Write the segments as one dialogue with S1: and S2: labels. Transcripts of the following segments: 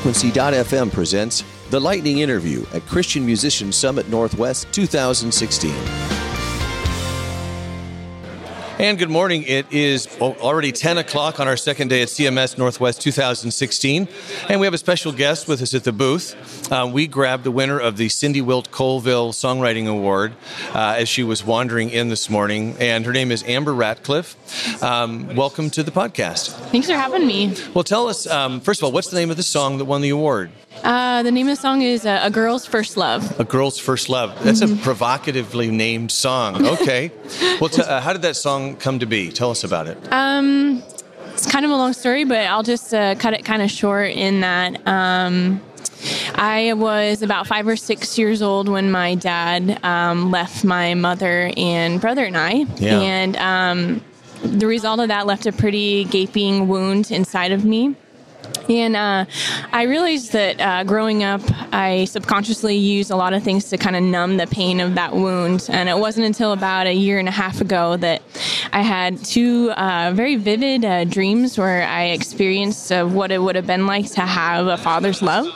S1: Frequency.fm presents The Lightning Interview at Christian Musicians Summit Northwest 2016. And good morning. It is already 10 o'clock on our second day at CMS Northwest 2016. And we have a special guest with us at the booth. Uh, we grabbed the winner of the Cindy Wilt Colville Songwriting Award uh, as she was wandering in this morning. And her name is Amber Ratcliffe. Um, welcome to the podcast.
S2: Thanks for having me.
S1: Well, tell us, um, first of all, what's the name of the song that won the award?
S2: Uh, the name of the song is uh, A Girl's First Love.
S1: A Girl's First Love. That's mm-hmm. a provocatively named song. Okay. well, t- uh, how did that song come to be? Tell us about it.
S2: Um, it's kind of a long story, but I'll just uh, cut it kind of short in that. Um, I was about five or six years old when my dad um, left my mother and brother and I. Yeah. And um, the result of that left a pretty gaping wound inside of me. And uh, I realized that uh, growing up, I subconsciously used a lot of things to kind of numb the pain of that wound. And it wasn't until about a year and a half ago that I had two uh, very vivid uh, dreams where I experienced what it would have been like to have a father's love.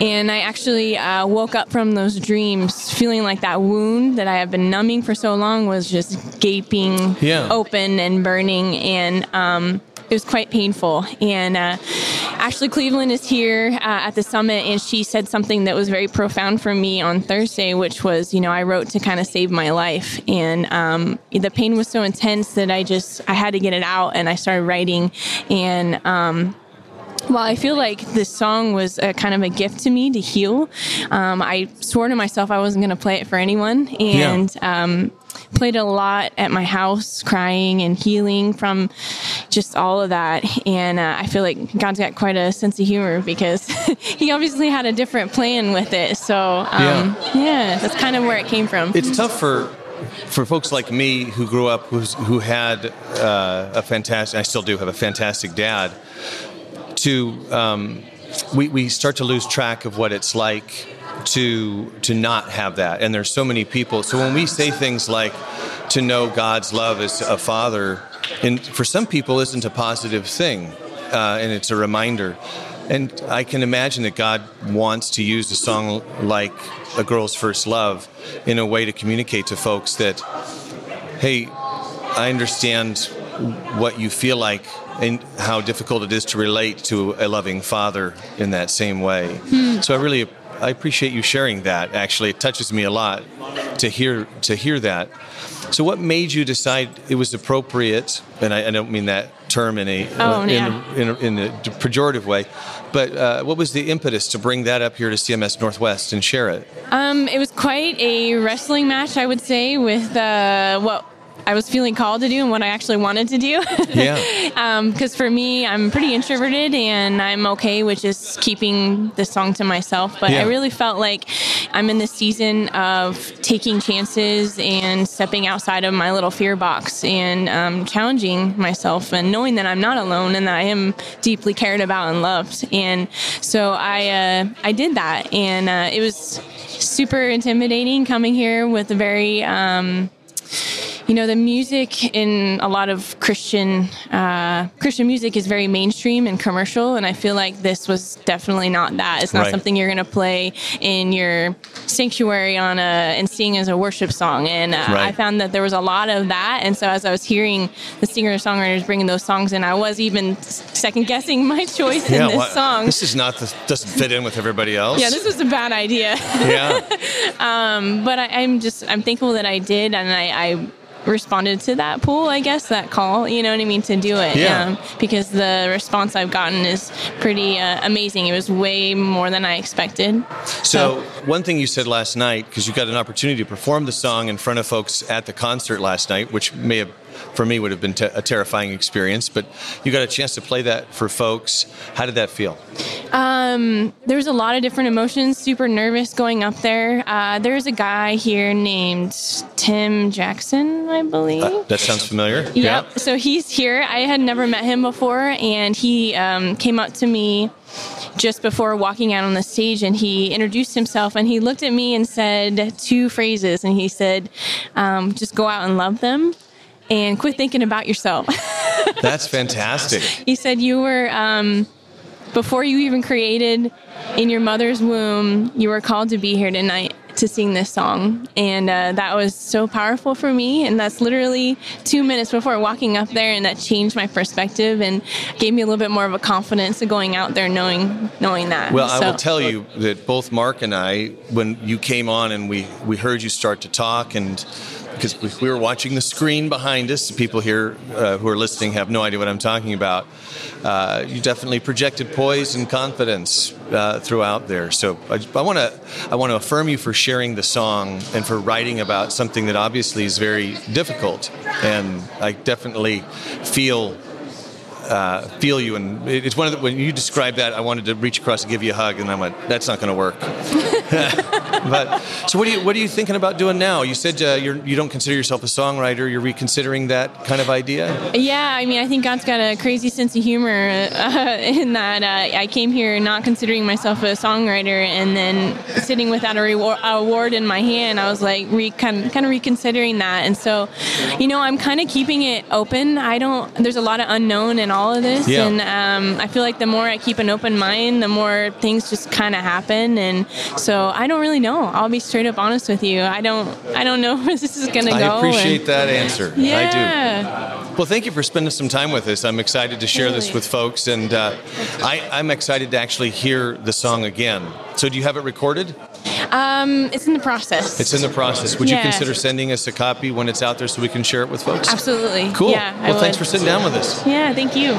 S2: And I actually uh, woke up from those dreams feeling like that wound that I have been numbing for so long was just gaping yeah. open and burning. And um, it was quite painful. And uh, Ashley Cleveland is here uh, at the summit, and she said something that was very profound for me on Thursday, which was, you know, I wrote to kind of save my life, and um, the pain was so intense that I just I had to get it out, and I started writing, and. Um, well, I feel like this song was a, kind of a gift to me to heal. Um, I swore to myself I wasn't going to play it for anyone, and yeah. um, played it a lot at my house, crying and healing from just all of that. And uh, I feel like God's got quite a sense of humor because He obviously had a different plan with it. So, um, yeah. yeah, that's kind of where it came from.
S1: It's tough for for folks like me who grew up who had uh, a fantastic, I still do have a fantastic dad, to um, we, we start to lose track of what it's like to to not have that and there's so many people so when we say things like to know god's love as a father and for some people isn't a positive thing uh, and it's a reminder and i can imagine that god wants to use a song like a girl's first love in a way to communicate to folks that hey i understand what you feel like and how difficult it is to relate to a loving father in that same way. Hmm. So I really I appreciate you sharing that. Actually, it touches me a lot to hear to hear that. So, what made you decide it was appropriate? And I, I don't mean that term in a,
S2: oh, yeah.
S1: in, a, in, a, in, a pejorative way, but uh, what was the impetus to bring that up here to CMS Northwest and share it?
S2: Um, it was quite a wrestling match, I would say, with uh, what I was feeling called to do and what I actually wanted to do.
S1: yeah.
S2: Because um, for me, I'm pretty introverted and I'm okay with just keeping the song to myself. But yeah. I really felt like I'm in the season of taking chances and stepping outside of my little fear box and um, challenging myself and knowing that I'm not alone and that I am deeply cared about and loved. And so I uh, I did that, and uh, it was super intimidating coming here with a very um, you know, the music in a lot of Christian uh, Christian music is very mainstream and commercial, and I feel like this was definitely not that. It's not right. something you're going to play in your sanctuary on a and sing as a worship song. And uh, right. I found that there was a lot of that, and so as I was hearing the singer songwriters bringing those songs in, I was even second guessing my choice yeah, in this well, song.
S1: This is not the, doesn't fit in with everybody else.
S2: Yeah, this was a bad idea.
S1: Yeah.
S2: um, but I, am just I'm thankful that I did, and I, I responded to that pool, I guess, that call, you know what I mean, to do it.
S1: Yeah. Um,
S2: because the response I've gotten is pretty uh, amazing. It was way more than I expected.
S1: So, so one thing you said last night, because you got an opportunity to perform the song in front of folks at the concert last night, which may have for me would have been a terrifying experience. But you got a chance to play that for folks. How did that feel?
S2: Um, there was a lot of different emotions. Super nervous going up there. Uh, there's a guy here named Tim Jackson, I believe. Uh,
S1: that sounds familiar.
S2: Yep. Yeah. So he's here. I had never met him before, and he um, came up to me just before walking out on the stage and he introduced himself and he looked at me and said two phrases and he said um, just go out and love them and quit thinking about yourself.
S1: That's fantastic.
S2: he said you were um, before you even created in your mother's womb, you were called to be here tonight to sing this song. And uh, that was so powerful for me. And that's literally two minutes before walking up there, and that changed my perspective and gave me a little bit more of a confidence of going out there knowing knowing that.
S1: Well,
S2: So-
S1: I will tell you that both Mark and I, when you came on and we, we heard you start to talk, and because we, we were watching the screen behind us, people here uh, who are listening have no idea what I'm talking about. Uh, you definitely projected poise and confidence uh, throughout there. So I, I want to I want to affirm you for sharing the song and for writing about something that obviously is very difficult, and I definitely feel uh, feel you. And it's one of the, when you described that, I wanted to reach across and give you a hug, and I went, "That's not going to work." but so, what are you what are you thinking about doing now? You said uh, you're, you don't consider yourself a songwriter. You're reconsidering that kind of idea.
S2: Yeah, I mean, I think God's got a crazy sense of humor uh, in that uh, I came here not considering myself a songwriter, and then sitting without a reward, award in my hand, I was like re, kind, kind of reconsidering that. And so, you know, I'm kind of keeping it open. I don't. There's a lot of unknown in all of this,
S1: Yeah.
S2: and um, I feel like the more I keep an open mind, the more things just kind of happen. And so, I don't really know. I'll be straight up honest with you. I don't. I don't know where this is gonna go.
S1: I appreciate
S2: and-
S1: that answer. I
S2: Yeah.
S1: do. Well, thank you for spending some time with us. I'm excited to share this with folks, and uh, I, I'm excited to actually hear the song again. So, do you have it recorded?
S2: Um, it's in the process.
S1: It's in the process. Would you consider sending us a copy when it's out there so we can share it with folks?
S2: Absolutely.
S1: Cool.
S2: Yeah. I
S1: well, thanks for sitting down with us.
S2: Yeah. Thank you.